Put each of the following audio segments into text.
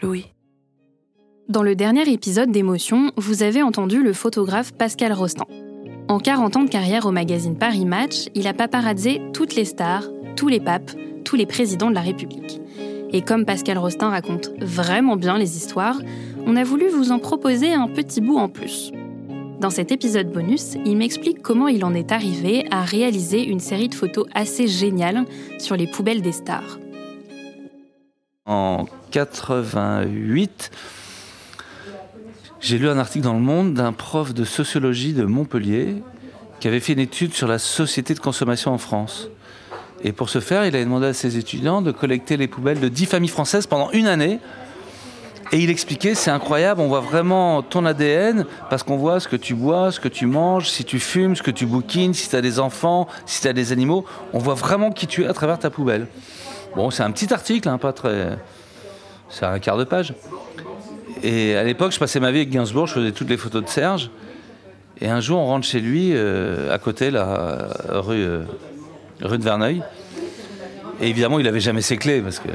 Louis. Dans le dernier épisode d'Émotion, vous avez entendu le photographe Pascal Rostand. En 40 ans de carrière au magazine Paris Match, il a paparazzé toutes les stars, tous les papes, tous les présidents de la République. Et comme Pascal Rostand raconte vraiment bien les histoires, on a voulu vous en proposer un petit bout en plus. Dans cet épisode bonus, il m'explique comment il en est arrivé à réaliser une série de photos assez géniales sur les poubelles des stars. En 88, j'ai lu un article dans Le Monde d'un prof de sociologie de Montpellier qui avait fait une étude sur la société de consommation en France. Et pour ce faire, il a demandé à ses étudiants de collecter les poubelles de 10 familles françaises pendant une année et il expliquait, c'est incroyable, on voit vraiment ton ADN parce qu'on voit ce que tu bois, ce que tu manges, si tu fumes, ce que tu bouquines, si tu as des enfants, si tu as des animaux. On voit vraiment qui tu es à travers ta poubelle. Bon, c'est un petit article, hein, pas très. C'est un quart de page. Et à l'époque, je passais ma vie avec Gainsbourg, je faisais toutes les photos de Serge. Et un jour, on rentre chez lui, euh, à côté, la rue, euh, rue de Verneuil. Et évidemment, il n'avait jamais ses clés parce que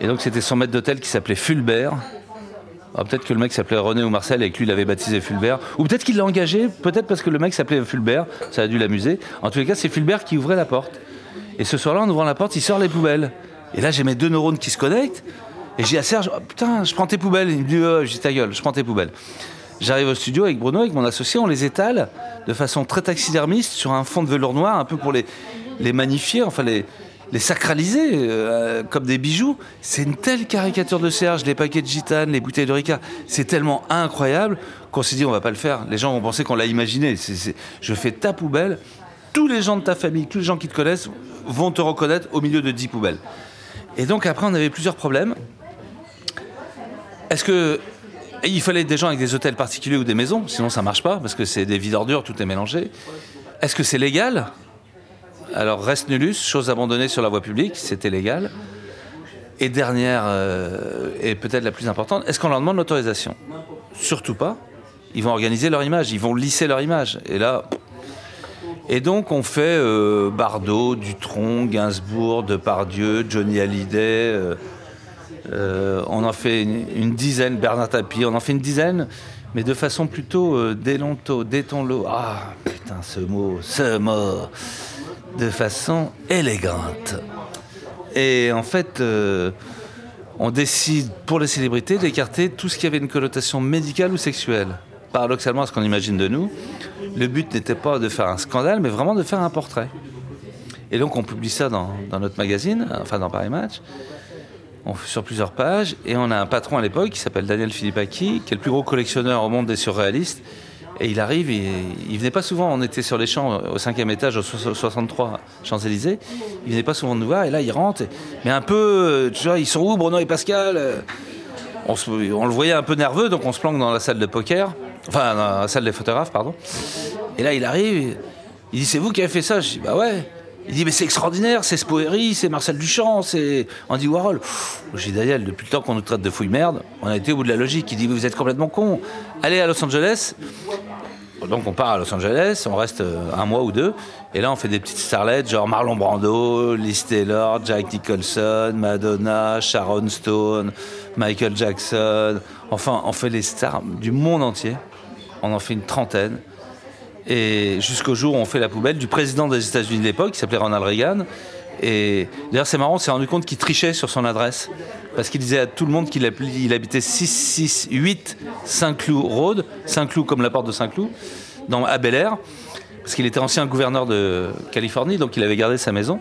et donc c'était son maître d'hôtel qui s'appelait Fulbert. Ah, peut-être que le mec s'appelait René ou Marcel et que lui il avait baptisé Fulbert. Ou peut-être qu'il l'a engagé, peut-être parce que le mec s'appelait Fulbert, ça a dû l'amuser. En tous les cas, c'est Fulbert qui ouvrait la porte. Et ce soir-là, en ouvrant la porte, il sort les poubelles. Et là, j'ai mes deux neurones qui se connectent. Et j'ai dis à Serge, oh, putain, je prends tes poubelles. Il me dit, oh, j'ai ta gueule, je prends tes poubelles. J'arrive au studio avec Bruno, avec mon associé, on les étale de façon très taxidermiste sur un fond de velours noir, un peu pour les, les magnifier, enfin les, les sacraliser euh, comme des bijoux. C'est une telle caricature de Serge, les paquets de gitane, les bouteilles de Ricard. C'est tellement incroyable qu'on s'est dit on va pas le faire. Les gens vont penser qu'on l'a imaginé. je fais ta poubelle. Tous les gens de ta famille, tous les gens qui te connaissent vont te reconnaître au milieu de 10 poubelles. Et donc après, on avait plusieurs problèmes. Est-ce que il fallait des gens avec des hôtels particuliers ou des maisons, sinon ça marche pas parce que c'est des vides ordures, tout est mélangé. Est-ce que c'est légal? Alors, reste nullus, chose abandonnée sur la voie publique, c'était légal. Et dernière, euh, et peut-être la plus importante, est-ce qu'on leur demande l'autorisation? Surtout pas. Ils vont organiser leur image, ils vont lisser leur image. Et là. Et donc, on fait euh, Bardot, Dutronc, Gainsbourg, Depardieu, Johnny Hallyday. Euh, on en fait une, dizaine, Bernard Tapie, on en fait une dizaine, mais de façon plutôt délonto, détonlo. Ah, putain, ce mot, ce mot de façon élégante. Et en fait, euh, on décide pour les célébrités d'écarter tout ce qui avait une connotation médicale ou sexuelle. Paradoxalement à ce qu'on imagine de nous, le but n'était pas de faire un scandale, mais vraiment de faire un portrait. Et donc on publie ça dans, notre magazine, enfin dans Paris Match, on, sur plusieurs pages, et on a un patron à l'époque qui s'appelle Daniel Philippaki, qui est le plus gros collectionneur au monde des surréalistes, et il arrive, il, il venait pas souvent, on était sur les champs euh, au cinquième étage, au 63 Champs-Élysées. Il venait pas souvent nous voir, et là il rentre. Mais un peu, euh, tu vois, ils sont où Bruno et Pascal euh? On, le voyait un peu nerveux, donc on se planque dans la salle de poker, enfin dans la salle des photographes, pardon. Et là il arrive, il dit C'est vous qui avez fait ça? Je dis Bah ouais. Il dit, mais c'est extraordinaire, c'est Spoeri, c'est Marcel Duchamp, c'est Andy Warhol. J'ai dit, Daniel, depuis le temps qu'on nous traite de fouille merde, on a été au bout de la logique. Il dit, vous êtes complètement con. Allez à Los Angeles. Donc on part à Los Angeles, on reste euh, un mois ou deux, et là on fait des petites starlettes, genre Marlon Brando, Liz Taylor, Jack Nicholson, Madonna, Sharon Stone, Michael Jackson. Enfin, on fait les stars du monde entier. On en fait une trentaine. Et jusqu'au jour où on fait la poubelle du président des États-Unis de l'époque, qui s'appelait Ronald Reagan. Et d'ailleurs, c'est marrant, on s'est rendu compte qu'il trichait sur son adresse. Parce qu'il disait à tout le monde qu'il habitait 668 Saint-Cloud Road, Saint-Cloud comme la porte de Saint-Cloud, dans, à Bel Air. Parce qu'il était ancien gouverneur de Californie, donc il avait gardé sa maison.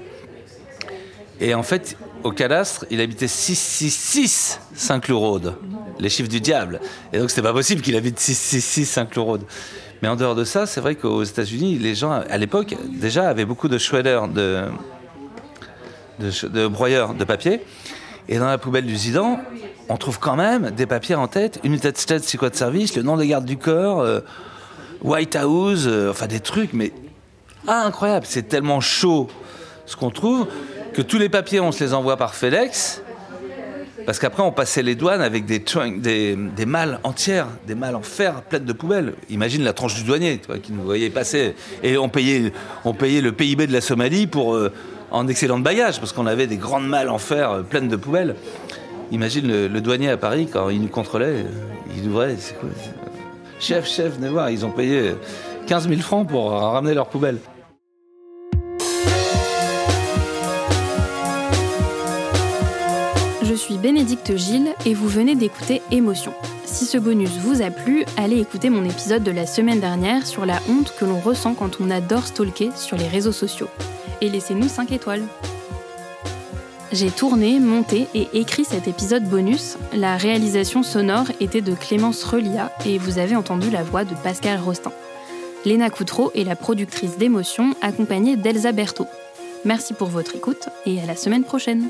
Et en fait, au cadastre, il habitait 666 Saint-Cloud Road, les chiffres du diable. Et donc, c'était pas possible qu'il habite 666 Saint-Cloud Road. Mais en dehors de ça, c'est vrai qu'aux États-Unis, les gens, à l'époque, déjà avaient beaucoup de shredders, de, de, broyeurs de papier. Et dans la poubelle du Zidan, on trouve quand même des papiers en tête, unité de State Secret Service, le nom des gardes du corps, euh, White House, euh, enfin des trucs, mais incroyable. C'est tellement chaud ce qu'on trouve que tous les papiers, on se les envoie par FedEx. Parce qu'après, on passait les douanes avec des, des, malles entières, des malles en fer pleines de poubelles. Imagine la tranche du douanier qui nous voyait passer. Et on payait, on payait le PIB de la Somalie pour, euh, en excellent de bagages, parce qu'on avait des grandes malles en fer euh, pleines de poubelles. Imagine le, douanier à Paris, quand il nous contrôlait, il ouvrait, c'est quoi Chef, chef, venez voir, ils ont payé 15 000 francs pour ramener leur poubelle. Je suis Bénédicte Gilles et vous venez d'écouter Émotion. Si ce bonus vous a plu, allez écouter mon épisode de la semaine dernière sur la honte que l'on ressent quand on adore stalker sur les réseaux sociaux. Et laissez-nous 5 étoiles. J'ai tourné, monté et écrit cet épisode bonus. La réalisation sonore était de Clémence Relia et vous avez entendu la voix de Pascal Rostin. Léna Coutreau est la productrice d'émotion accompagnée d'Elsa Berthaud. Merci pour votre écoute et à la semaine prochaine.